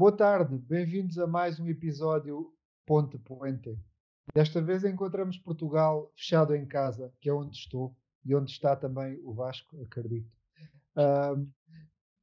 Boa tarde, bem-vindos a mais um episódio Ponte Puente. Desta vez encontramos Portugal fechado em casa, que é onde estou e onde está também o Vasco, acredito.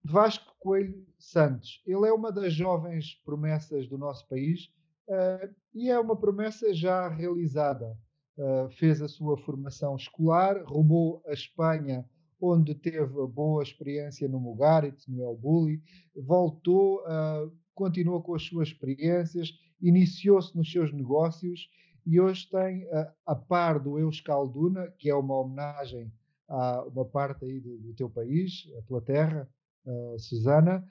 Vasco Coelho Santos, ele é uma das jovens promessas do nosso país uh, e é uma promessa já realizada. Uh, fez a sua formação escolar, rumou a Espanha onde teve boa experiência no Mugaritz, no El Bulli, voltou, uh, continuou com as suas experiências, iniciou-se nos seus negócios e hoje tem, uh, a par do Euskalduna, que é uma homenagem a uma parte aí do, do teu país, a tua terra, uh, Susana,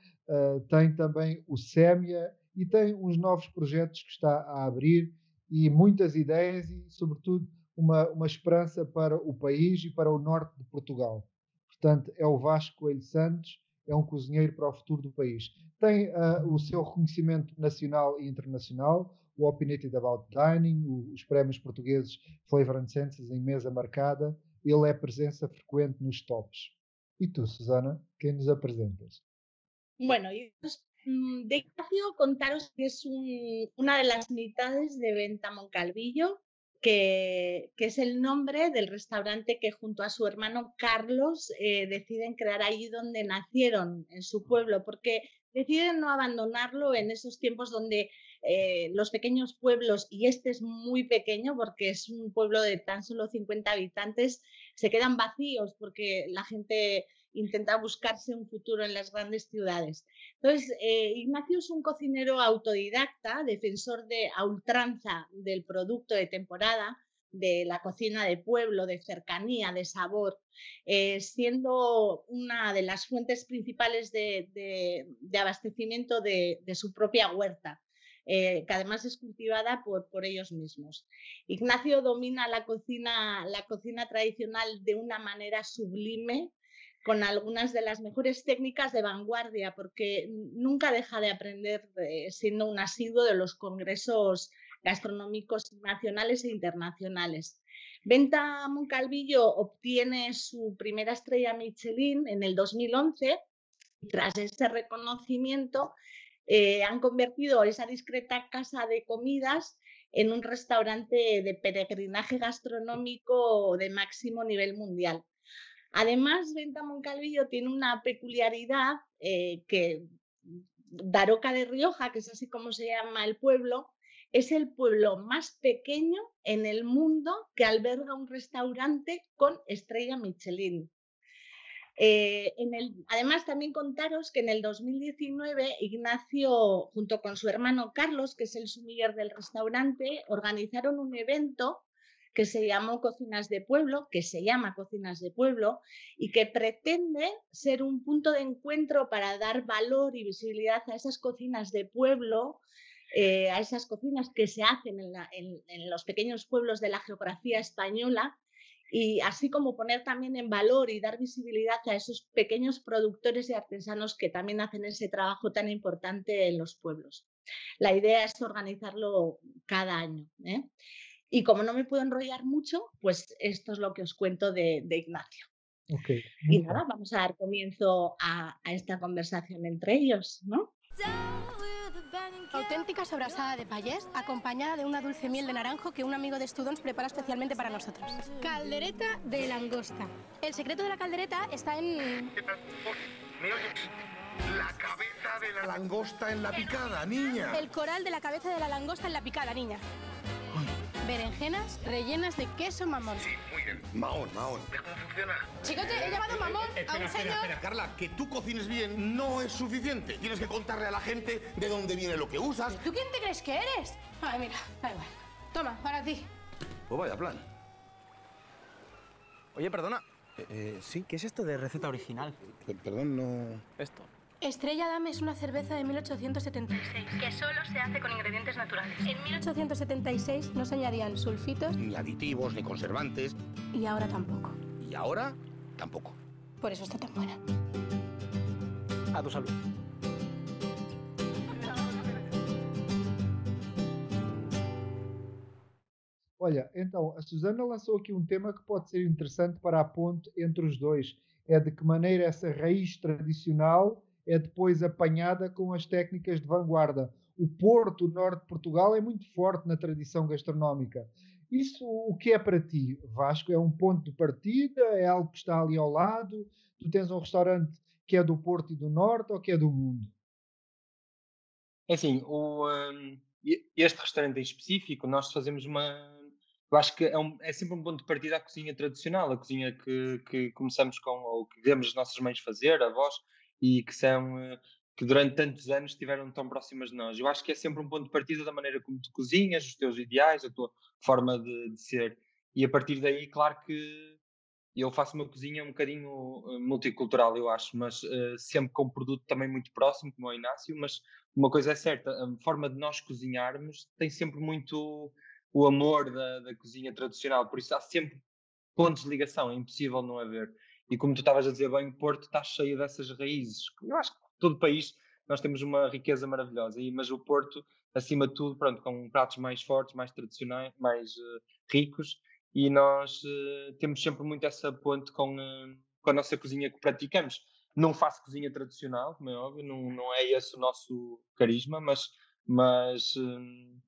tem também o Sémia e tem uns novos projetos que está a abrir e muitas ideias e, sobretudo, uma, uma esperança para o país e para o norte de Portugal. Portanto, é o Vasco Coelho Santos, é um cozinheiro para o futuro do país. Tem uh, o seu reconhecimento nacional e internacional, o Opinionated About Dining, os prémios portugueses Flavor and Senses em mesa marcada. Ele é presença frequente nos tops. E tu, Susana, quem nos apresentas? Bueno, yo mm, de Ignacio contaros que es un, una de mitades de Venta Moncalvillo, que, es el nombre del restaurante que junto a su hermano Carlos eh, deciden crear allí donde nacieron, en su pueblo, porque deciden no abandonarlo en esos tiempos donde eh, los pequeños pueblos, y este es muy pequeño porque es un pueblo de tan solo 50 habitantes, se quedan vacíos porque la gente intenta buscarse un futuro en las grandes ciudades. Entonces, eh, Ignacio es un cocinero autodidacta, defensor de a ultranza del producto de temporada, de la cocina de pueblo, de cercanía, de sabor, eh, siendo una de las fuentes principales de, abastecimiento de, su propia huerta. Eh, que además es cultivada por, por, ellos mismos. Ignacio domina la cocina, la cocina tradicional de una manera sublime, con algunas de las mejores técnicas de vanguardia, porque nunca deja de aprender siendo un asiduo de los congresos gastronómicos nacionales e internacionales. Venta Moncalvillo obtiene su primera estrella Michelin en el 2011 y tras ese reconocimiento eh, han convertido esa discreta casa de comidas en un restaurante de peregrinaje gastronómico de máximo nivel mundial. Además, Venta Moncalvillo tiene una peculiaridad eh, que Daroca de Rioja, que es así como se llama el pueblo, es el pueblo más pequeño en el mundo que alberga un restaurante con estrella Michelin. Eh, además, también contaros que en el 2019 Ignacio, junto con su hermano Carlos, que es el sumiller del restaurante, organizaron un evento que se llamó Cocinas de Pueblo, que se llama Cocinas de Pueblo, y que pretende ser un punto de encuentro para dar valor y visibilidad a esas cocinas de pueblo, eh, a esas cocinas que se hacen en, los pequeños pueblos de la geografía española, y así como poner también en valor y dar visibilidad a esos pequeños productores y artesanos que también hacen ese trabajo tan importante en los pueblos. La idea es organizarlo cada año. ¿eh? Y como no me puedo enrollar mucho, pues esto es lo que os cuento de, Ignacio. y nada, vamos a dar comienzo a, esta conversación entre ellos, ¿no? Auténtica sobrasada de payés, acompañada de una dulce miel de naranjo que un amigo de Students prepara especialmente para nosotros. Caldereta de langosta. El secreto de la caldereta está en... La cabeza de la langosta en la picada, niña. El coral de la cabeza de la langosta en la picada, niña. Berenjenas rellenas de queso mamón. Sí, muy bien. Mahón, mahón. cómo funciona? Chicote, he llamado mamón a un señor... Espera, Carla, que tú cocines bien no es suficiente. Tienes que contarle a la gente de dónde viene lo que usas. ¿Tú quién te crees que eres? Ay, mira, da igual. Toma, para ti. Pues vaya plan. Oye, perdona. Eh, eh, sí, ¿qué es esto de receta original? perdón, no... Esto. Estrella Dame es una cerveza de 1876 que solo se hace con ingredientes naturales. En 1876 no se añadían sulfitos, ni aditivos, ni conservantes. Y ahora tampoco. Y ahora tampoco. Por eso está tan buena. A tu salud. Olha, então, a Susana lançou aqui um tema que pode ser interessante para a ponte entre os dois. É de que maneira essa raiz tradicional é depois apanhada com as técnicas de vanguarda. O Porto, o norte de Portugal, é muito forte na tradição gastronómica. Isso o que é para ti, Vasco? É um ponto de partida? É algo que está ali ao lado? Tu tens um restaurante que é do Porto e do Norte ou que é do mundo? É assim, o, um, este restaurante em específico, nós fazemos uma. Eu acho que é, um, é, sempre um ponto de partida a cozinha tradicional, a cozinha que, que começamos com, ou que vemos as nossas mães fazer, avós, e que são. Eh, que durante tantos anos estiveram tão próximas de nós. Eu acho que é sempre um ponto de partida da maneira como tu cozinhas, os teus ideais, a tua forma de, de ser. E a partir daí, claro que eu faço uma cozinha um bocadinho eh, multicultural, eu acho, mas uh, sempre com um produto também muito próximo, como o Inácio, mas uma coisa é certa, a forma de nós cozinharmos tem sempre muito o amor da, da cozinha tradicional, por isso há sempre pontos de ligação, é impossível não haver. E como tu estavas a dizer bem, o Porto está cheio dessas raízes. Eu acho que todo o país nós temos uma riqueza maravilhosa, e, mas o Porto, acima de tudo, pronto, com pratos mais fortes, mais tradicionais, mais uh, ricos, e nós uh, temos sempre muito essa ponte com, uh, com a nossa cozinha que praticamos. Não faço cozinha tradicional, como é óbvio, não, não é esse o nosso carisma, mas, mas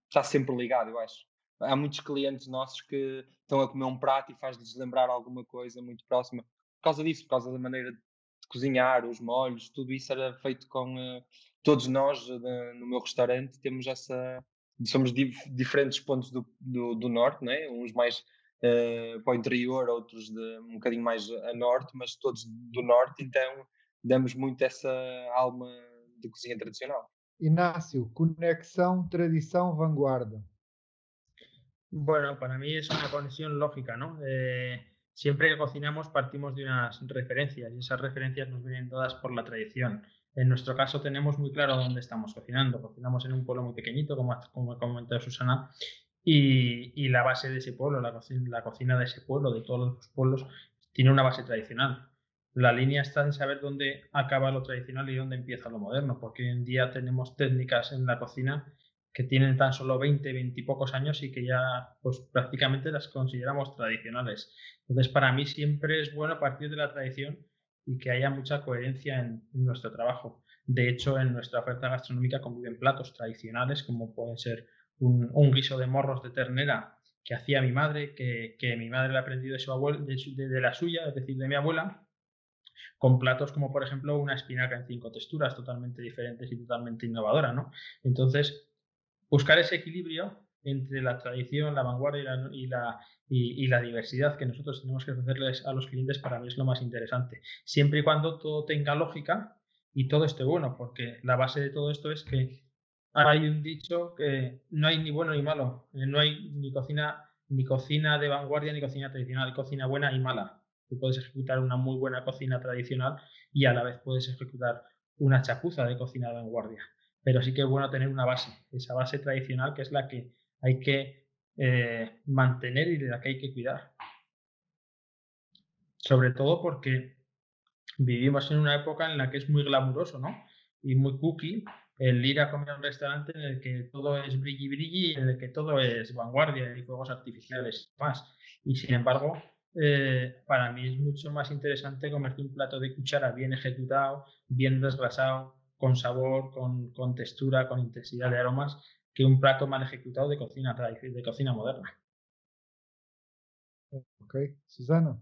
está sempre ligado, eu acho. Há muitos clientes nossos que estão a comer um prato e faz-lhes lembrar alguma coisa muito próxima. Por causa disso, por causa da maneira de cozinhar, os molhos, tudo isso era feito com uh, todos nós uh, no meu restaurante. Temos essa. Somos dif diferentes pontos do, do, do norte, né? uns mais uh, para o interior, outros de, um bocadinho mais a norte, mas todos do norte, então damos muito essa alma de cozinha tradicional. Inácio, conexão, tradição, vanguarda. Bueno, para mí es una conexión lógica, ¿no? Eh, siempre que cocinamos partimos de unas referencias y esas referencias nos vienen todas por la tradición. En nuestro caso tenemos muy claro dónde estamos cocinando. Cocinamos en un pueblo muy pequeñito, como, como ha comentado Susana, y, la base de ese pueblo, la cocina, la cocina de ese pueblo, de todos los pueblos, tiene una base tradicional. La línea está en saber dónde acaba lo tradicional y dónde empieza lo moderno, porque hoy en día tenemos técnicas en la cocina que tienen tan solo 20, 20 y pocos años y que ya pues prácticamente las consideramos tradicionales. Entonces para mí siempre es bueno partir de la tradición y que haya mucha coherencia en, nuestro trabajo. De hecho, en nuestra oferta gastronómica conviven platos tradicionales como pueden ser un, guiso de morros de ternera que hacía mi madre, que, mi madre le ha aprendido de, su abuela, de, la suya, es decir, de mi abuela, con platos como por ejemplo una espinaca en cinco texturas totalmente diferentes y totalmente innovadora, ¿no? Entonces, buscar ese equilibrio entre la tradición, la vanguardia y la, y la, diversidad que nosotros tenemos que ofrecerles a los clientes para mí es lo más interesante. Siempre y cuando todo tenga lógica y todo esté bueno, porque la base de todo esto es que hay un dicho que no hay ni bueno ni malo, eh, no hay ni cocina ni cocina de vanguardia ni cocina tradicional, cocina buena y mala. Tú puedes ejecutar una muy buena cocina tradicional y a la vez puedes ejecutar una chapuza de cocina de vanguardia. Pero sí que es bueno tener una base, esa base tradicional que es la que hay que eh, mantener y de la que hay que cuidar. Sobre todo porque vivimos en una época en la que es muy glamuroso, ¿no? Y muy cookie el ir a comer a un restaurante en el que todo es brilli brilli, en el que todo es vanguardia y fuegos artificiales y más. Y sin embargo, eh, para mí es mucho más interesante comerte un plato de cuchara bien ejecutado, bien desgrasado, con sabor, con, con textura, con intensidad de aromas, que un plato mal ejecutado de cocina de cocina moderna. Ok, Susana.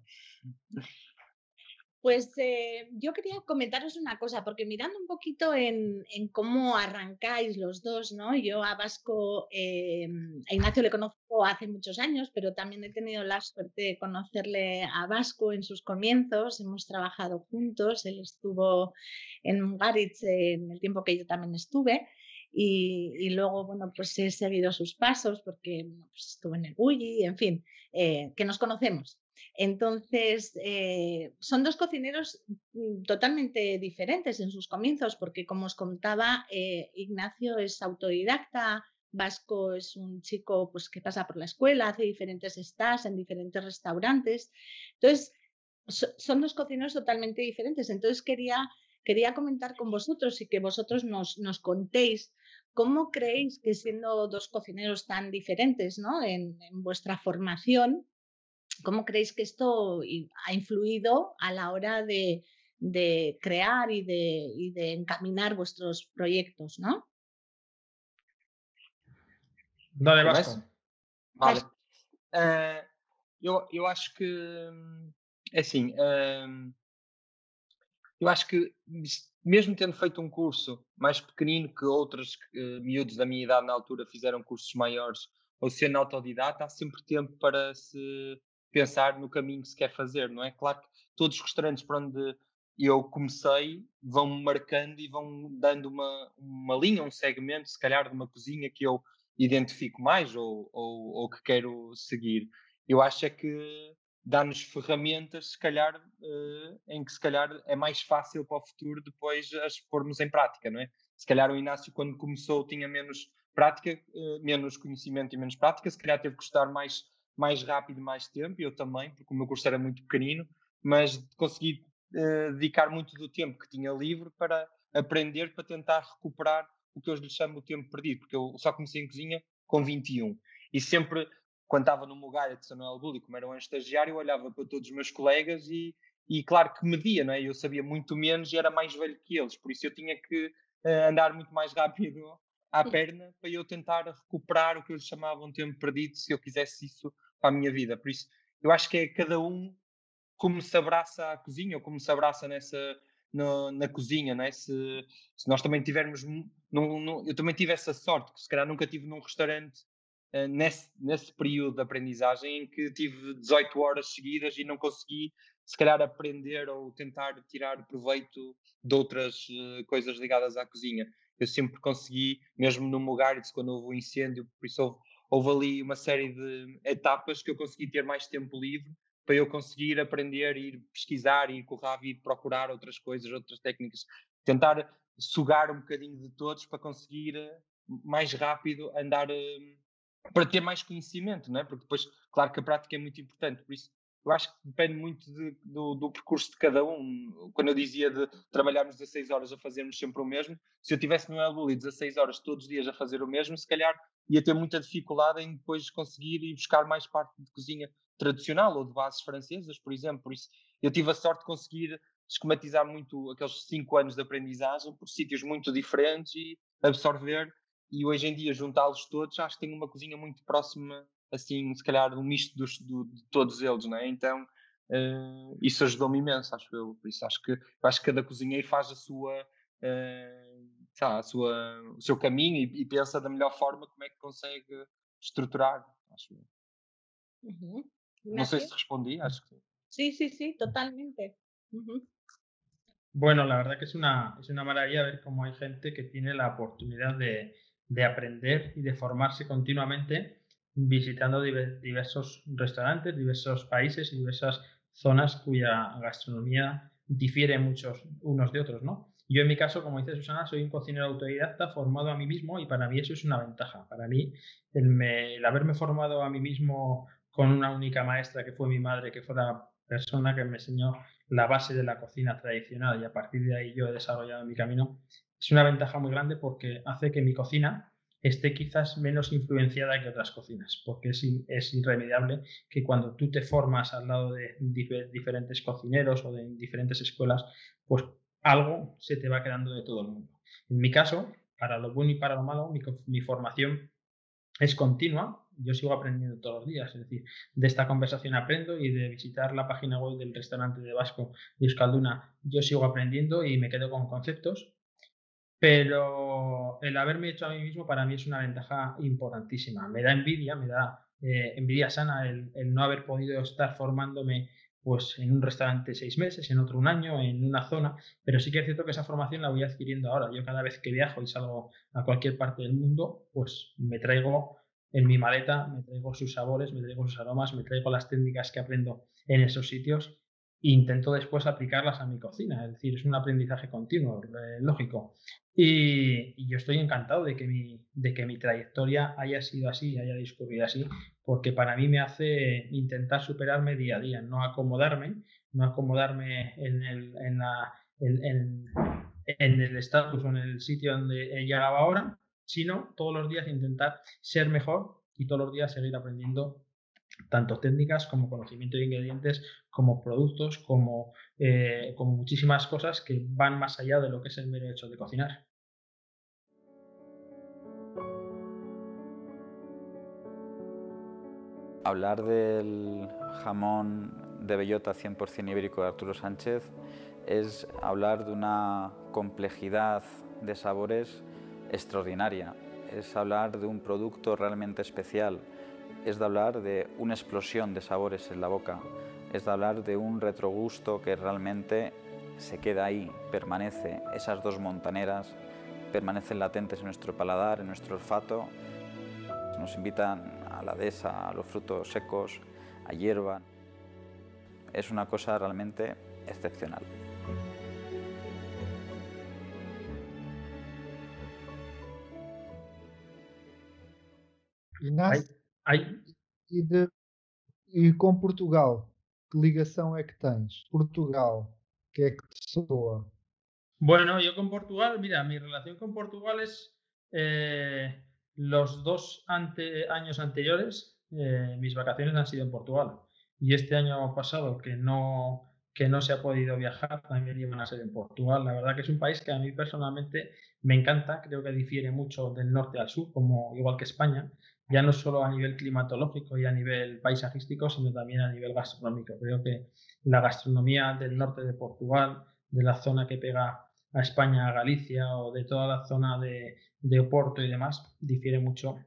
Pues eh, yo quería comentaros una cosa, porque mirando un poquito en, cómo arrancáis los dos, ¿no? Yo a Vasco, eh, a Ignacio le conozco hace muchos años, pero también he tenido la suerte de conocerle a Vasco en sus comienzos, hemos trabajado juntos, él estuvo en Mugaritz en el tiempo que yo también estuve. Y, luego, bueno, pues he seguido sus pasos porque pues estuve en el Bulli, en fin, eh, que nos conocemos. Entonces, eh, son dos cocineros mm, totalmente diferentes en sus comienzos, porque como os contaba, eh, Ignacio es autodidacta, Vasco es un chico pues, que pasa por la escuela, hace diferentes stas en diferentes restaurantes. Entonces, son dos cocineros totalmente diferentes. Entonces, quería, quería comentar con vosotros y que vosotros nos, nos contéis cómo creéis que siendo dos cocineros tan diferentes ¿no? en, en vuestra formación, ¿Cómo creéis que esto ha influido a la hora de, de crear y de, y de encaminar vuestros proyectos, ¿no? Dale, Vasco. Vale. Uh, eu, eu acho que, é assim, uh, eu acho que mesmo tendo feito um curso mais pequenino que outros uh, miúdos da minha idade na altura fizeram cursos maiores, ou sendo autodidata, há sempre tempo para se pensar no caminho que se quer fazer, não é? Claro que todos os restaurantes para onde eu comecei vão marcando e vão dando uma, uma linha, um segmento, se calhar de uma cozinha que eu identifico mais ou, ou, ou que quero seguir. Eu acho é que dá-nos ferramentas, se calhar, uh, em que se calhar é mais fácil para o futuro depois as pormos em prática, não é? Se calhar o Inácio, quando começou, tinha menos prática, uh, menos conhecimento e menos prática, se calhar teve que estudar mais, mais rápido, mais tempo, eu também, porque o meu curso era muito pequenino, mas consegui uh, dedicar muito do tempo que tinha livre para aprender, para tentar recuperar o que eu lhe chamo o tempo perdido, porque eu só comecei em cozinha com 21 e sempre, quando estava no Mugaia de Samuel Bulli, como era um estagiário, eu olhava para todos os meus colegas e, e claro que media, não é? Eu sabia muito menos e era mais velho que eles, por isso eu tinha que uh, andar muito mais rápido à perna para eu tentar recuperar o que eles chamavam tempo perdido se eu quisesse isso para a minha vida. Por isso, eu acho que é cada um como se abraça à cozinha ou como se abraça nessa no, na cozinha, não é? Se, se nós também tivermos, num, num, eu também tive essa sorte, que se calhar nunca tive num restaurante uh, nesse, nesse período de aprendizagem em que tive 18 horas seguidas e não consegui, se calhar, aprender ou tentar tirar proveito de outras uh, coisas ligadas à cozinha. Eu sempre consegui, mesmo no Mugaritz, quando houve um incêndio, por isso houve, houve ali uma série de etapas que eu consegui ter mais tempo livre para eu conseguir aprender, ir pesquisar, ir correr e procurar outras coisas, outras técnicas, tentar sugar um bocadinho de todos para conseguir eh, mais rápido andar eh, para ter mais conhecimento, não é? Porque depois, claro que a prática é muito importante, por isso eu acho que depende muito de, do, do, percurso de cada um. Quando eu dizia de trabalharmos 16 horas a fazermos sempre o mesmo, se eu tivesse no Elbuli 16 horas todos os dias a fazer o mesmo, se calhar ia ter muita dificuldade em depois conseguir ir buscar mais parte de cozinha tradicional ou de bases francesas, por exemplo. Por isso, eu tive a sorte de conseguir esquematizar muito aqueles cinco anos de aprendizagem por sítios muito diferentes e absorver. E hoje em dia, juntá-los todos, acho que tenho uma cozinha muito próxima, assim, se calhar, um misto dos, do, de todos eles, não é? Então, uh, isso ajudou-me imenso, acho eu. Por isso, acho que, acho que cada cozinheiro faz a sua. Uh, a sua, o seu caminho e, e, pensa da melhor forma como é que consegue estruturar, acho eu. Uhum. No sé si respondí, Sí, sí, sí, totalmente. Bueno, la verdad que es una, es una maravilla ver cómo hay gente que tiene la oportunidad de, de aprender y de formarse continuamente visitando diversos restaurantes, diversos países y diversas zonas cuya gastronomía difiere muchos unos de otros, ¿no? Yo en mi caso, como dice Susana, soy un cocinero autodidacta formado a mí mismo y para mí eso es una ventaja. Para mí el, el haberme formado a mí mismo con una única maestra que fue mi madre, que fue la persona que me enseñó la base de la cocina tradicional y a partir de ahí yo he desarrollado mi camino, es una ventaja muy grande porque hace que mi cocina esté quizás menos influenciada que otras cocinas, porque es, es irremediable que cuando tú te formas al lado de diferentes cocineros o de diferentes escuelas, pues algo se te va quedando de todo el mundo. En mi caso, para lo bueno y para lo malo, mi, mi formación es continua, yo sigo aprendiendo todos los días, es decir, de esta conversación aprendo y de visitar la página web del restaurante de Vasco de Euskalduna, yo sigo aprendiendo y me quedo con conceptos, pero el haberme hecho a mí mismo para mí es una ventaja importantísima. Me da envidia, me da eh, envidia sana el, el, no haber podido estar formándome pues en un restaurante seis meses, en otro un año, en una zona, pero sí que es cierto que esa formación la voy adquiriendo ahora. Yo cada vez que viajo y salgo a cualquier parte del mundo, pues me traigo en mi maleta, me traigo sus sabores, me traigo sus aromas, me traigo las técnicas que aprendo en esos sitios e intento después aplicarlas a mi cocina. Es decir, es un aprendizaje continuo, eh, lógico. Y, yo estoy encantado de que, mi, de que mi trayectoria haya sido así, haya discurrido así, porque para mí me hace intentar superarme día a día, no acomodarme, no acomodarme en el, en la, en, el estatus o en el sitio donde he ahora, sino todos los días intentar ser mejor y todos los días seguir aprendiendo tanto técnicas como conocimiento de ingredientes, como productos, como, eh, como muchísimas cosas que van más allá de lo que es el mero hecho de cocinar. Hablar del jamón de bellota 100% ibérico de Arturo Sánchez es hablar de una complejidad de sabores extraordinaria, es hablar de un producto realmente especial, es de hablar de una explosión de sabores en la boca, es de hablar de un retrogusto que realmente se queda ahí, permanece, esas dos montaneras permanecen latentes en nuestro paladar, en nuestro olfato, nos invitan a la dehesa, a los frutos secos, a hierba. Es una cosa realmente excepcional. Inácio, Hay, e, de- e com Portugal, que ligação é que tens? Portugal, que é que te soa? Bueno, yo con Portugal, mira, mi relación con Portugal es eh, los dos años anteriores, eh, mis vacaciones han sido en Portugal. Y este año pasado, que no, que no se ha podido viajar, también iban a ser en Portugal. La verdad que es un país que a mí personalmente me encanta, creo que difiere mucho del norte al sur, como igual que España, ya no solo a nivel climatológico y a nivel paisajístico, sino también a nivel gastronómico. Creo que la gastronomía del norte de Portugal, de la zona que pega a España, a Galicia o de toda la zona de, de Oporto y demás, difiere mucho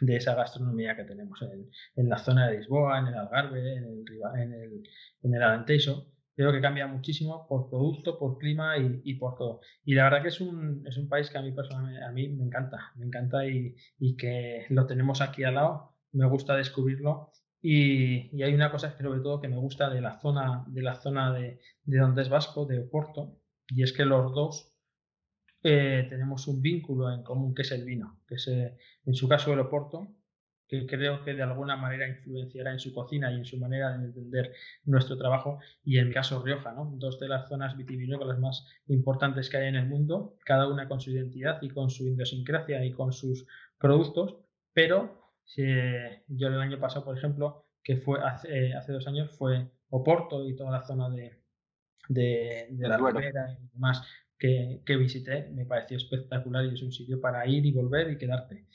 de esa gastronomía que tenemos en, en la zona de Lisboa, en el Algarve, en el, en el, en el Alentejo. Creo que cambia muchísimo por producto, por clima y, y por todo. Y la verdad que es un, es un país que a mí personalmente a mí me encanta, me encanta y, y que lo tenemos aquí al lado, me gusta descubrirlo. Y, y hay una cosa sobre todo que me gusta de la zona de, la zona de, de donde es Vasco, de Oporto, y es que los dos eh, tenemos un vínculo en común, que es el vino, que es eh, en su caso el Oporto, que creo que de alguna manera influenciará en su cocina y en su manera de entender nuestro trabajo, y en mi caso Rioja, ¿no? dos de las zonas vitivinícolas más importantes que hay en el mundo, cada una con su identidad y con su idiosincrasia y con sus productos, pero eh, yo el año pasado, por ejemplo, que fue hace, eh, hace dos años, fue Oporto y toda la zona de, de, de la. Ribera y demás que, que visité, me pareció espectacular y es un sitio para ir y volver y quedarte.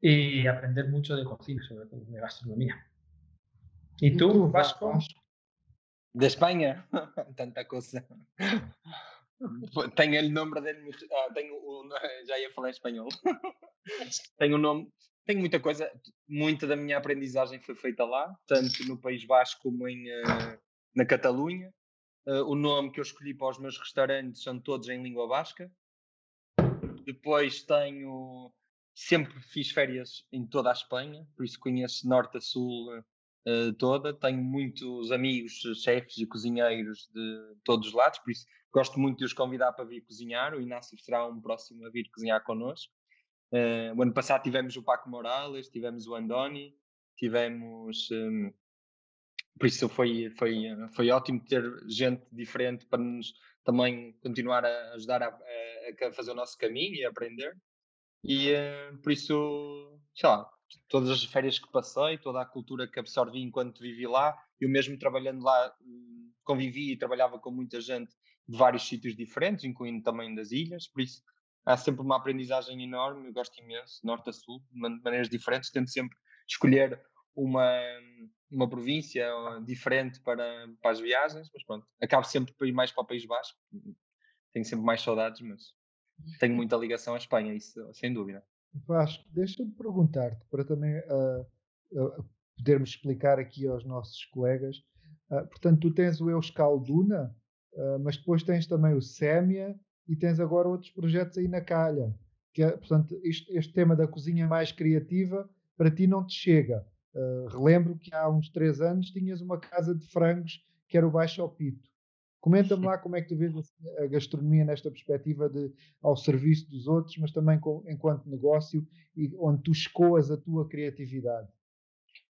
Y aprender mucho de cocina, sobre todo, de gastronomía. ¿Y tú, Vasco? De Espanha? Tanta coisa. Tenho o nome dele. Ah, tenho o, já ia falar em espanhol. tenho o nome. Tenho muita coisa. Muita da minha aprendizagem foi feita lá, tanto no País Basco como em, na Catalunha. Eh, o nome que eu escolhi para os meus restaurantes são todos em língua basca. Depois tenho. Sempre fiz férias em toda a Espanha, por isso conheço norte a sul eh, toda. Tenho muitos amigos, chefes e cozinheiros de todos os lados, por isso gosto muito de os convidar para vir cozinhar. O Inácio será um próximo a vir cozinhar connosco. Eh, o ano passado tivemos o Paco Morales, tivemos o Andoni, tivemos. hum, por isso foi, foi, foi ótimo ter gente diferente para nos também continuar a ajudar a, a- a fazer o nosso caminho e aprender. E eh, por isso, sei lá, todas as férias que passei, toda a cultura que absorvi enquanto vivi lá, eu mesmo trabalhando lá, hum, convivi e trabalhava com muita gente de vários sítios diferentes, incluindo também das ilhas, por isso há sempre uma aprendizagem enorme, eu gosto imenso, norte a sul, de man- maneiras diferentes, tento sempre escolher uma, uma província diferente para, para as viagens, mas pronto, acabo sempre por ir mais para o País Basco, tenho sempre mais saudades, mas tenho muita ligação à Espanha, isso sem dúvida. Vasco, deixa-me perguntar-te, para também ah, ah, podermos explicar aqui aos nossos colegas. Ah, portanto, tu tens o Euskalduna, mas depois tens também o Sémia e tens agora outros projetos aí na calha. Que é, portanto, isto- este tema da cozinha mais criativa para ti não te chega. Ah, relembro que há uns três anos tinhas uma casa de frangos que era o Baixo ao Pito. Comenta-me lá como é que tu vês assim, a gastronomia nesta perspectiva de ao serviço dos outros, mas também com- enquanto negócio e onde tu escoas a tua criatividade.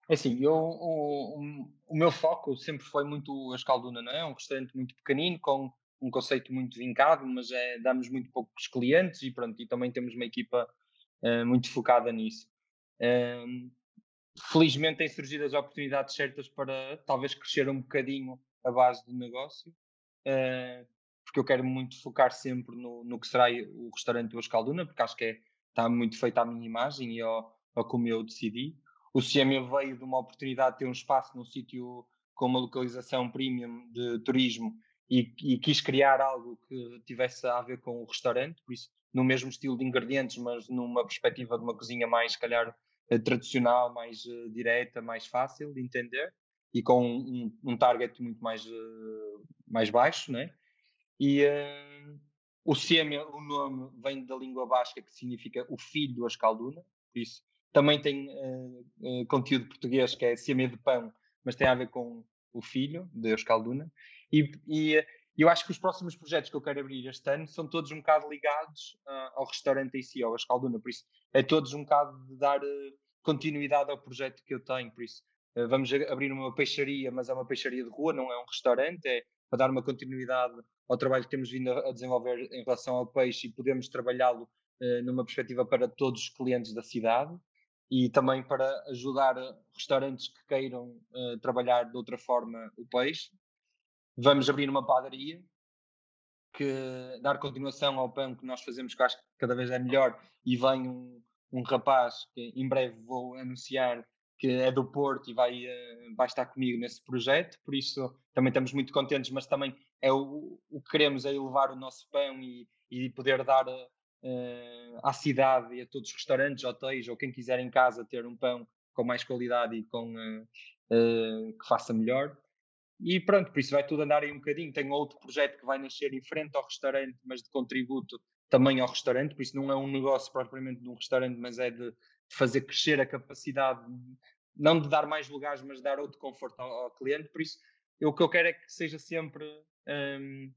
É Assim, eu, o, o, o meu foco sempre foi muito a Escalduna, não é? Um restaurante muito pequenino, com um conceito muito vincado, mas é, damos muito poucos clientes e pronto, e também temos uma equipa eh, muito focada nisso. Felizmente têm surgido as oportunidades certas para talvez crescer um bocadinho a base do negócio, uh, porque eu quero muito focar sempre no, no que será o restaurante do Escalduna, porque acho que é, está muito feito à minha imagem e ao, ao como eu decidi. O CME veio de uma oportunidade de ter um espaço num sítio com uma localização premium de turismo e, e, quis criar algo que tivesse a ver com o restaurante, por isso no mesmo estilo de ingredientes, mas numa perspectiva de uma cozinha mais, se calhar, tradicional, mais uh, direta, mais fácil de entender e com um, um target muito mais, uh, mais baixo, né? E uh, o Sêmia, o nome vem da língua basca que significa o filho do Ascalduna, por isso também tem conteúdo português que é Sêmia de pão, mas tem a ver com o filho de Ascalduna. E, e eu acho que os próximos projetos que eu quero abrir este ano são todos um bocado ligados uh, ao restaurante em si, ao Ascalduna, por isso é todos um bocado de dar uh, continuidade ao projeto que eu tenho, por isso uh, vamos abrir uma peixaria, mas é uma peixaria de rua, não é um restaurante, é para dar uma continuidade ao trabalho que temos vindo a desenvolver em relação ao peixe e podemos trabalhá-lo numa perspectiva para todos os clientes da cidade. E também para ajudar restaurantes que queiram trabalhar de outra forma o peixe Vamos abrir uma padaria que dar continuação ao pão que nós fazemos, que acho que cada vez é melhor, e vem um, um rapaz que em breve vou anunciar que é do Porto e vai, uh, vai estar comigo nesse projeto, por isso também estamos muito contentes, mas também é o, o que queremos é elevar o nosso pão e, e poder dar uh, à cidade e a todos os restaurantes, hotéis ou quem quiser em casa ter um pão com mais qualidade e com uh, que faça melhor. E pronto, por isso vai tudo andar aí um bocadinho. Tenho outro projeto que vai nascer em frente ao restaurante, mas de contributo também ao restaurante, por isso não é um negócio propriamente de um restaurante, mas é de, de fazer crescer a capacidade, não de dar mais lugares, mas de dar outro conforto ao, ao cliente. Por isso, eu, o que eu quero é que seja sempre um, uh,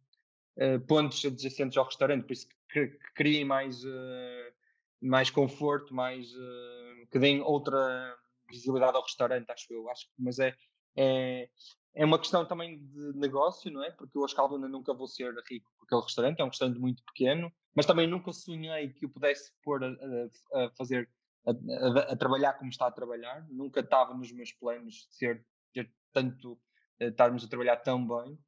eh, pontos adjacentes ao restaurante, por isso que, que criem mais, uh, mais conforto, mais uh, que deem outra visibilidade ao restaurante, acho eu. Acho, mas é, é, é uma questão também de negócio, não é? Porque eu, a Escalduna, nunca vou ser rico com aquele restaurante, é um restaurante muito pequeno, mas também nunca sonhei que o pudesse pôr a, a, fazer, a, a, trabalhar como está a trabalhar, nunca estava nos meus planos ser, tanto, eh, estarmos a trabalhar tão bem.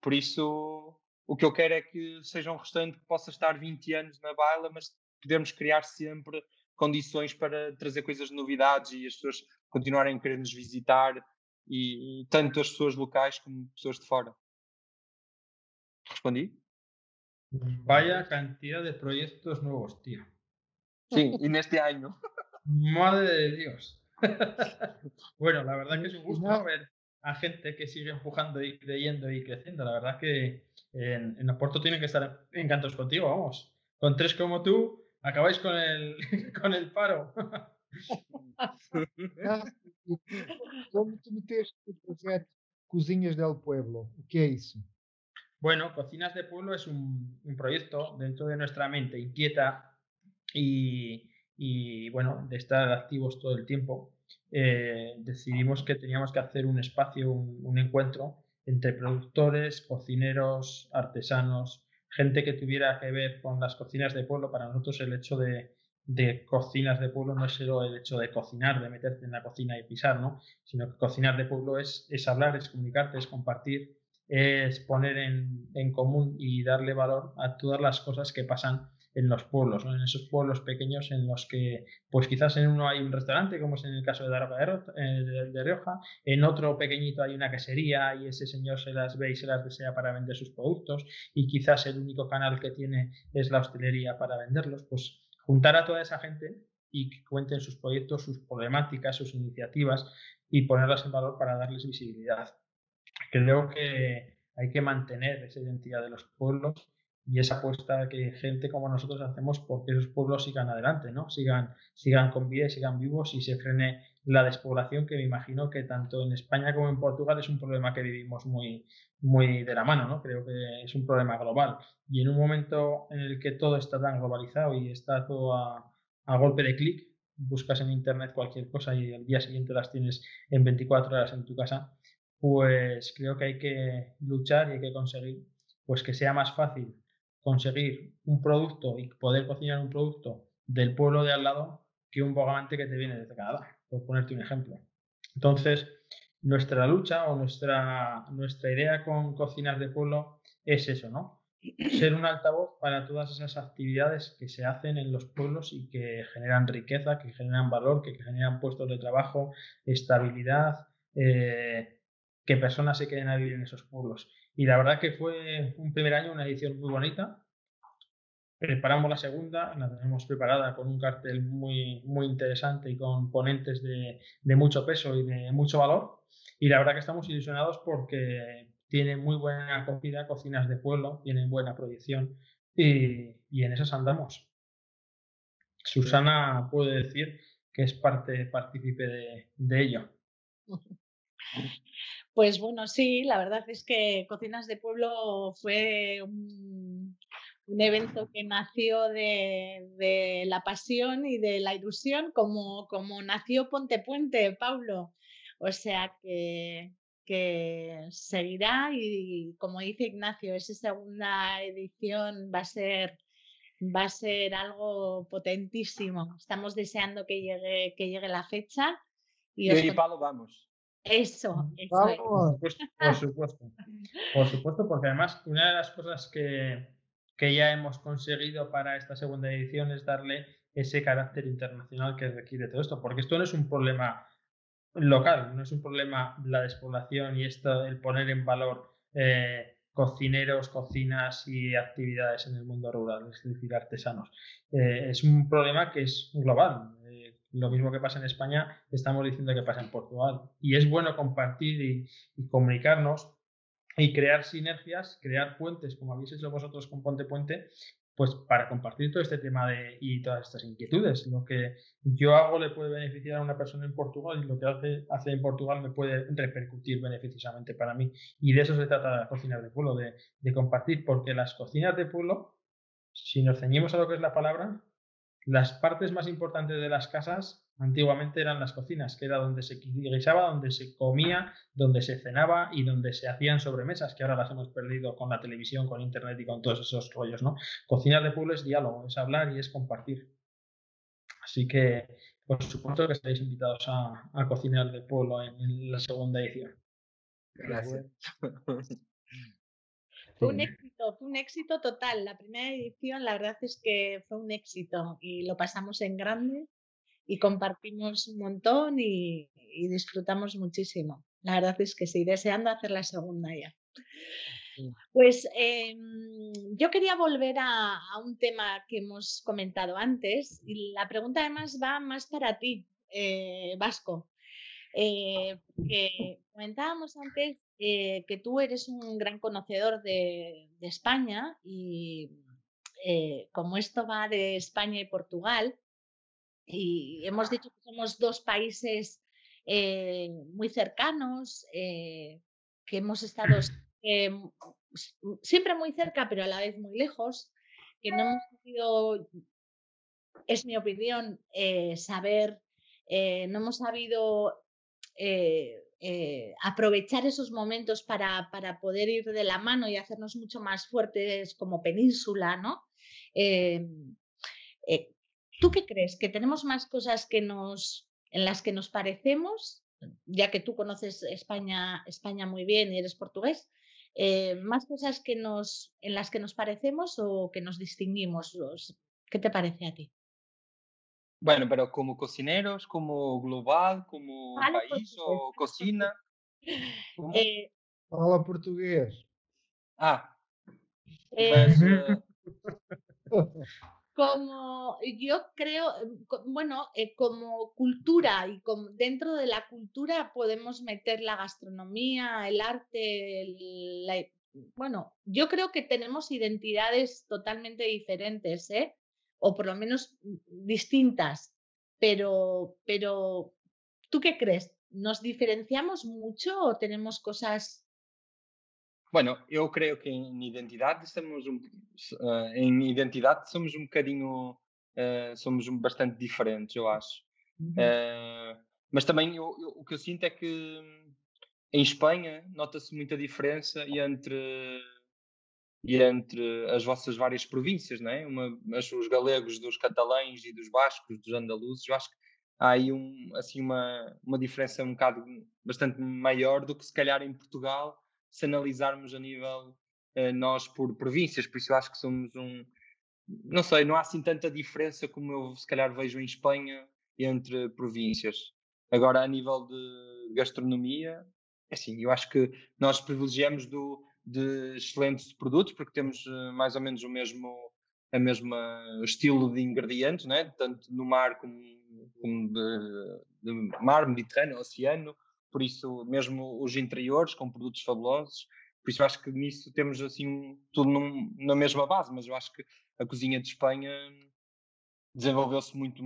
Por isso, o que eu quero é que seja um restaurante que possa estar 20 anos na baila, mas podermos criar sempre condições para trazer coisas de novidades e as pessoas continuarem a querer nos visitar e, e tanto as pessoas locais como pessoas de fora. ¿Respondí? Vaya cantidad de proyectos nuevos, tío. Sí, y en este año. Madre de Dios. bueno, la verdad que es un gusto ver a gente que sigue empujando y creyendo y creciendo. La verdad que en, en Oporto tienen que estar encantados contigo, vamos. Con tres como tú, acabáis con el, con el paro. Como tu meteste projeto Cozinhas del Pueblo? O que é? Bueno, Cocinas de Pueblo es un, proyecto dentro de nuestra mente inquieta y, y bueno, de estar activos todo el tiempo. Eh, decidimos que teníamos que hacer un espacio, un, un encuentro entre productores, cocineros, artesanos, gente que tuviera que ver con las cocinas de pueblo. Para nosotros el hecho de, de cocinas de pueblo no es solo el hecho de cocinar, de meterte en la cocina y pisar, ¿no? Sino que cocinar de pueblo es, es hablar, es comunicarte, es compartir, es poner en, en, común y darle valor a todas las cosas que pasan en los pueblos, ¿no? en esos pueblos pequeños en los que, pues quizás en uno hay un restaurante, como es en el caso de Daroca de, eh, de Rioja, en otro pequeñito hay una quesería y ese señor se las ve y se las desea para vender sus productos y quizás el único canal que tiene es la hostelería para venderlos, pues juntar a toda esa gente y que cuenten sus proyectos, sus problemáticas, sus iniciativas y ponerlas en valor para darles visibilidad. Creo que hay que mantener esa identidad de los pueblos y esa apuesta que gente como nosotros hacemos porque esos pueblos sigan adelante, ¿no? Sigan, sigan con vida sigan vivos y se frene la despoblación que me imagino que tanto en España como en Portugal es un problema que vivimos muy, muy de la mano, ¿no? Creo que es un problema global. Y en un momento en el que todo está tan globalizado y está todo a, golpe de clic, buscas en internet cualquier cosa y al día siguiente las tienes en 24 horas en tu casa, pues creo que hay que luchar y hay que conseguir pues que sea más fácil conseguir un producto y poder cocinar un producto del pueblo de al lado que un bogavante que te viene desde Canadá. Por ponerte un ejemplo. Entonces, nuestra lucha o nuestra, nuestra idea con Cocinas de Pueblo es eso, ¿no? Ser un altavoz para todas esas actividades que se hacen en los pueblos y que generan riqueza, que generan valor, que generan puestos de trabajo, estabilidad, eh, que personas se queden a vivir en esos pueblos. Y la verdad que fue un primer año, una edición muy bonita. Preparamos la segunda, la tenemos preparada con un cartel muy, muy interesante y con ponentes de, de mucho peso y de mucho valor. Y la verdad que estamos ilusionados porque tiene muy buena acogida, cocinas de pueblo, tienen buena proyección y, y en esas andamos. Susana puede decir que es parte partícipe de, de ello. Pues bueno, sí, la verdad es que Cocinas de Pueblo fue un, un evento que nació de, de, la pasión y de la ilusión, como, como nació Ponte Puente, Pablo. O sea que, que seguirá y como dice Ignacio, esa segunda edición va a ser va a ser algo potentísimo. Estamos deseando que llegue, que llegue la fecha. Y, y Pablo vamos. Eso, eso por, supuesto, por supuesto. Por supuesto, porque además una de las cosas que, que ya hemos conseguido para esta segunda edición es darle ese carácter internacional que requiere todo esto, porque esto no es un problema local, no es un problema la despoblación y esto, el poner en valor eh, cocineros, cocinas y actividades en el mundo rural, es decir, artesanos. Eh, es un problema que es global. Eh, lo mismo que pasa en España, estamos diciendo que pasa en Portugal. Y es bueno compartir y, y comunicarnos y crear sinergias, crear puentes, como habéis hecho vosotros con Ponte Puente, pues para compartir todo este tema de, y todas estas inquietudes. Lo que yo hago le puede beneficiar a una persona en Portugal y lo que hace, hace en Portugal me puede repercutir beneficiosamente para mí. Y de eso se trata las cocinas de pueblo, de, de compartir, porque las cocinas de pueblo, si nos ceñimos a lo que es la palabra, las partes más importantes de las casas antiguamente eran las cocinas, que era donde se guisaba, donde se comía, donde se cenaba y donde se hacían sobremesas, que ahora las hemos perdido con la televisión, con internet y con todos esos rollos, ¿no? Cocinar de pueblo es diálogo, es hablar y es compartir. Así que, por supuesto que estáis invitados a, a cocinar de pueblo en, en, la segunda edición. Gracias. Fue un éxito, fue un éxito total. La primera edición, la verdad es que fue un éxito y lo pasamos en grande y compartimos un montón y, y, disfrutamos muchísimo. La verdad es que sí, deseando hacer la segunda ya. Pues eh, yo quería volver a, a, un tema que hemos comentado antes y la pregunta además va más para ti, eh, Vasco. Eh, comentábamos antes eh, que tú eres un gran conocedor de, de España y eh, como esto va de España y Portugal, y hemos dicho que somos dos países eh, muy cercanos, eh, que hemos estado eh, siempre muy cerca, pero a la vez muy lejos, que no hemos podido, es mi opinión, saber, no hemos sabido aprovechar esos momentos para, para, poder ir de la mano y hacernos mucho más fuertes como península, ¿no? ¿Tú qué crees? ¿Que tenemos más cosas que nos, en las que nos parecemos? Ya que tú conoces España, España muy bien y eres portugués, eh, ¿más cosas que nos, en las que nos parecemos o que nos distinguimos? ¿Qué te parece a ti? Bueno, pero como cocineros, como global, como país o cocina. Eh, Fala portugués. Ah. Eh, Mas, uh, como yo creo, bueno, eh, como cultura y como dentro de la cultura podemos meter la gastronomía, el arte, bueno, yo creo que tenemos identidades totalmente diferentes, ¿eh? O por lo menos distintas, pero, pero, ¿tú qué crees? ¿Nos diferenciamos mucho o tenemos cosas Bueno, eu creio que em identidade estamos um, uh, em identidade somos um bocadinho uh, somos bastante diferentes, eu acho. Uhum. Uh, mas também eu, eu, o que eu sinto é que em Espanha nota-se muita diferença entre e entre as vossas várias províncias, não é? Uma, os galegos dos catalães e dos bascos, dos andaluzes, eu acho que há aí um, assim uma, uma diferença um bocado bastante maior do que se calhar em Portugal, se analisarmos a nível uh, nós por províncias, por isso eu acho que somos um, não sei, não há assim tanta diferença como eu se calhar vejo em Espanha entre províncias. Agora, a nível de gastronomia, é assim, eu acho que nós privilegiamos do, de excelentes produtos porque temos uh, mais ou menos o mesmo a mesma estilo de ingredientes, né? tanto no mar como, como de, de mar, Mediterrâneo, Oceano, por isso mesmo os interiores com produtos fabulosos, por isso acho que nisso temos assim tudo num, na mesma base, mas eu acho que a cozinha de Espanha desenvolveu-se muito,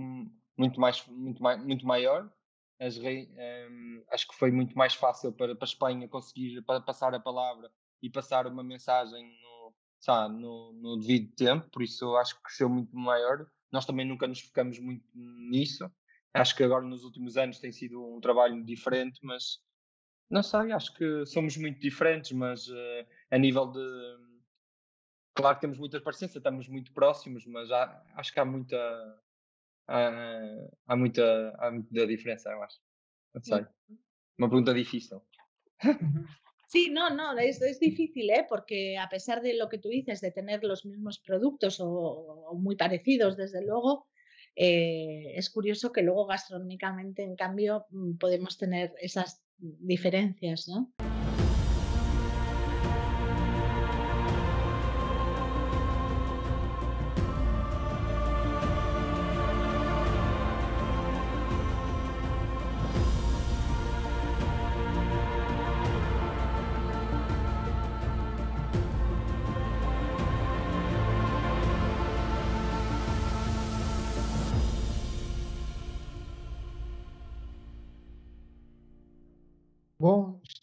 muito, mais, muito, mais, muito maior. As, um, acho que foi muito mais fácil para, para a Espanha conseguir para passar a palavra e passar uma mensagem no, sabe, no, no devido tempo, por isso acho que cresceu muito maior. Nós também nunca nos focamos muito nisso. Acho que agora nos últimos anos tem sido um trabalho diferente, mas não sei, acho que somos muito diferentes, mas uh, a nível de Claro que temos muita parecência, estamos muito próximos, mas há, acho que há muita, há, há, muita, há muita diferença, eu acho. Não sei. Uma pregunta difícil. Sí, no, no, es, es, difícil, ¿eh? porque a pesar de lo que tú dices, de tener los mismos productos o, o muy parecidos, desde luego, eh, es curioso que luego gastronómicamente, en cambio, mm, podemos tener esas diferencias, ¿no?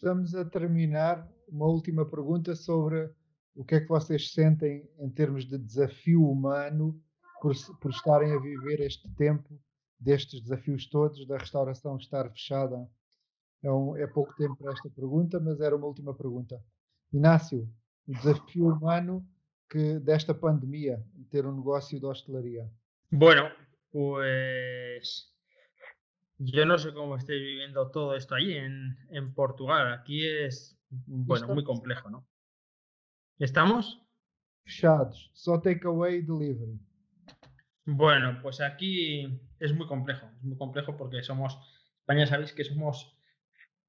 Estamos a terminar. Uma última pergunta sobre o que é que vocês sentem em termos de desafio humano por, por estarem a viver este tempo destes desafios todos, da restauração estar fechada. É, um, é pouco tempo para esta pergunta, mas era uma última pergunta. Inácio, o desafio humano que desta pandemia, ter um negócio de hostelaria. Bueno, pues Yo no sé cómo estáis viviendo todo esto allí en, en Portugal. Aquí es, bueno, muy complejo, ¿no? ¿Estamos? Fechados. Só takeaway delivery. Bueno, pues aquí es muy complejo. Es muy complejo porque somos, España sabéis que somos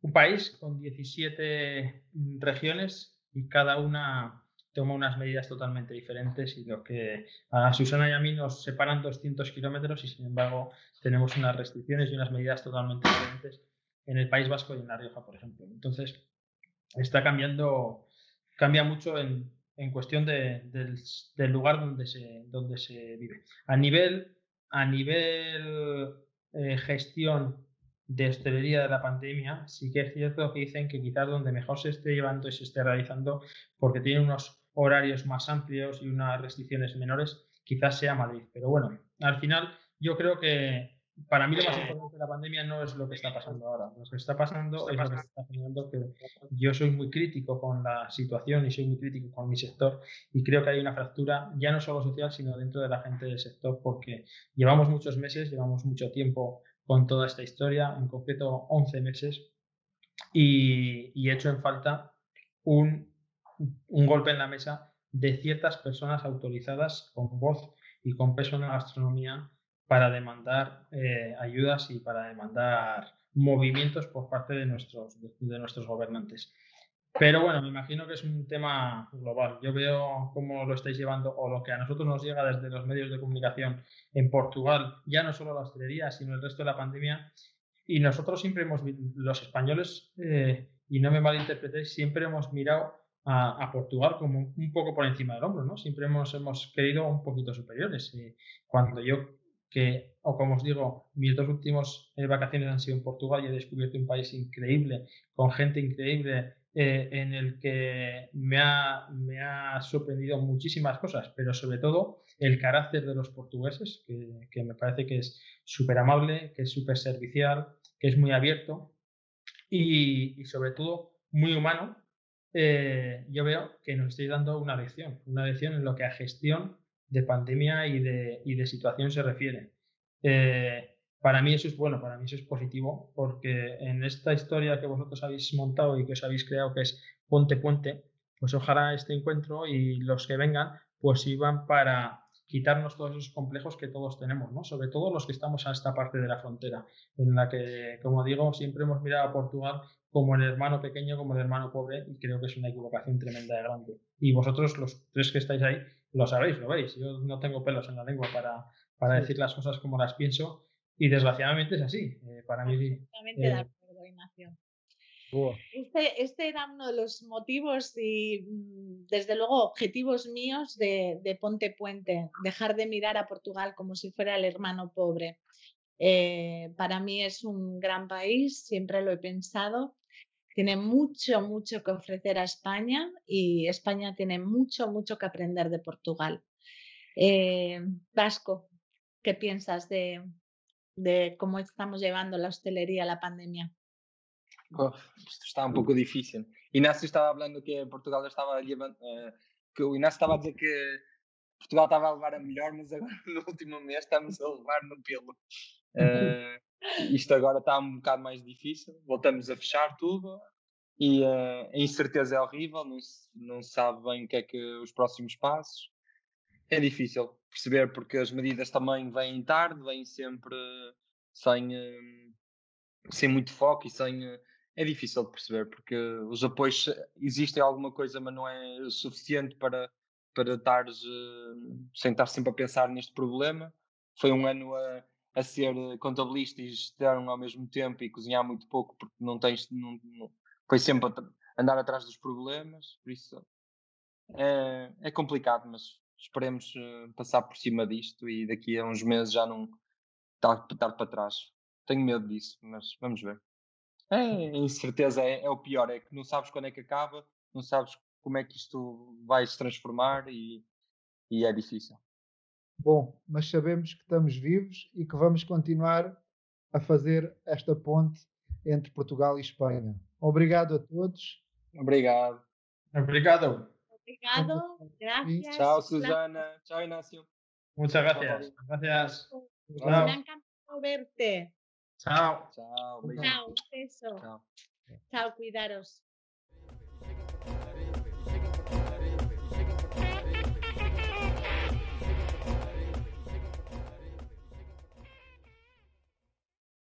un país con 17 regiones y cada una toma unas medidas totalmente diferentes y lo que a Susana y a mí nos separan 200 kilómetros y sin embargo tenemos unas restricciones y unas medidas totalmente diferentes en el País Vasco y en La Rioja, por ejemplo. Entonces, está cambiando, cambia mucho en, en cuestión de, del, lugar donde se, donde se vive. A nivel, a nivel eh, gestión de hostelería de la pandemia, sí que es cierto que dicen que quizás donde mejor se esté llevando y se esté realizando, porque tiene unos horarios más amplios y unas restricciones menores, quizás sea Madrid. Pero bueno, al final yo creo que para mí lo más importante de la pandemia no es lo que está pasando ahora. Lo que está pasando es lo que está generando que yo soy muy crítico con la situación y soy muy crítico con mi sector y creo que hay una fractura ya no solo social, sino dentro de la gente del sector porque llevamos muchos meses, llevamos mucho tiempo con toda esta historia, en concreto 11 meses, y, y he hecho en falta un un golpe en la mesa de ciertas personas autorizadas con voz y con peso en la gastronomía para demandar eh, ayudas y para demandar movimientos por parte de nuestros, de, nuestros gobernantes. Pero bueno, me imagino que es un tema global. Yo veo cómo lo estáis llevando o lo que a nosotros nos llega desde los medios de comunicación en Portugal, ya no solo la hostelería, sino el resto de la pandemia. Y nosotros siempre hemos, los españoles, eh, y no me malinterpretéis, siempre hemos mirado a, Portugal como un poco por encima del hombro, ¿no? Siempre hemos, hemos querido un poquito superiores. Cuando yo, que, o como os digo, mis dos últimas eh, vacaciones han sido en Portugal y he descubierto un país increíble, con gente increíble, eh, en el que me ha, me ha sorprendido muchísimas cosas, pero sobre todo el carácter de los portugueses, que, que me parece que es súper amable, que es súper servicial, que es muy abierto y, y sobre todo muy humano eh, yo veo que nos estáis dando una lección, una lección en lo que a gestión de pandemia y de, y de situación se refiere. Eh, para mí eso es bueno, para mí eso es positivo, porque en esta historia que vosotros habéis montado y que os habéis creado, que es Ponte Puente, pues ojalá este encuentro y los que vengan, pues iban para quitarnos todos esos complejos que todos tenemos, ¿no? Sobre todo los que estamos a esta parte de la frontera, en la que, como digo, siempre hemos mirado a Portugal como el hermano pequeño, como el hermano pobre, y creo que es una equivocación tremenda de grande. Y vosotros, los tres que estáis ahí, lo sabéis, lo veis. Yo no tengo pelos en la lengua para, para decir las cosas como las pienso y desgraciadamente es así. Eh, para mí. De eh, acuerdo, Ignacio. Este, este, era uno de los motivos y, mm, desde luego, objetivos míos de, Ponte Puente, dejar de mirar a Portugal como si fuera el hermano pobre. Eh, para mí es un gran país, siempre lo he pensado. Tiene mucho, mucho que ofrecer a España y España tiene mucho, mucho que aprender de Portugal. Vasco, ¿qué piensas de, de cómo estamos llevando la hostelería a la pandemia? esto está un poco difícil. Inácio estaba hablando que Portugal estaba uh, que o Inácio estaba a dizer que Portugal estava a levar a melhor, mas agora no último mês estamos a levar no pelo. Uh, isto agora está um bocado mais difícil, voltamos a fechar tudo e uh, a incerteza é horrível, não se, não se sabe bem o que é que os próximos passos. É difícil perceber porque as medidas também vêm tarde, vêm sempre sem, hum, sem muito foco e sem. Eh, é difícil de perceber porque os apoios existem alguma coisa, mas não é suficiente para, para estares sem estar sempre a pensar neste problema. Foi um ano a, a ser contabilista e gestão ao mesmo tempo e cozinhar muito pouco porque não tens. Não, não, foi sempre andar atrás dos problemas, por isso é, é complicado, mas esperemos uh, passar por cima disto e daqui a uns meses já não estar, estar para trás. Tenho medo disso, mas vamos ver. É, a incerteza é, é, o pior, é que não sabes quando é que acaba, não sabes como é que isto vai se transformar e, e é difícil. Bom, mas sabemos que estamos vivos e que vamos continuar a fazer esta ponte entre Portugal e Espanha. Obrigado a todos. Obrigado. Obrigado. Obrigado, gracias. Chao, Susana. Chao, Ignacio. Muchas gracias. Gracias. Me ha encantado verte. Chao. Chao, beso. Chao. Chao, cuidaros.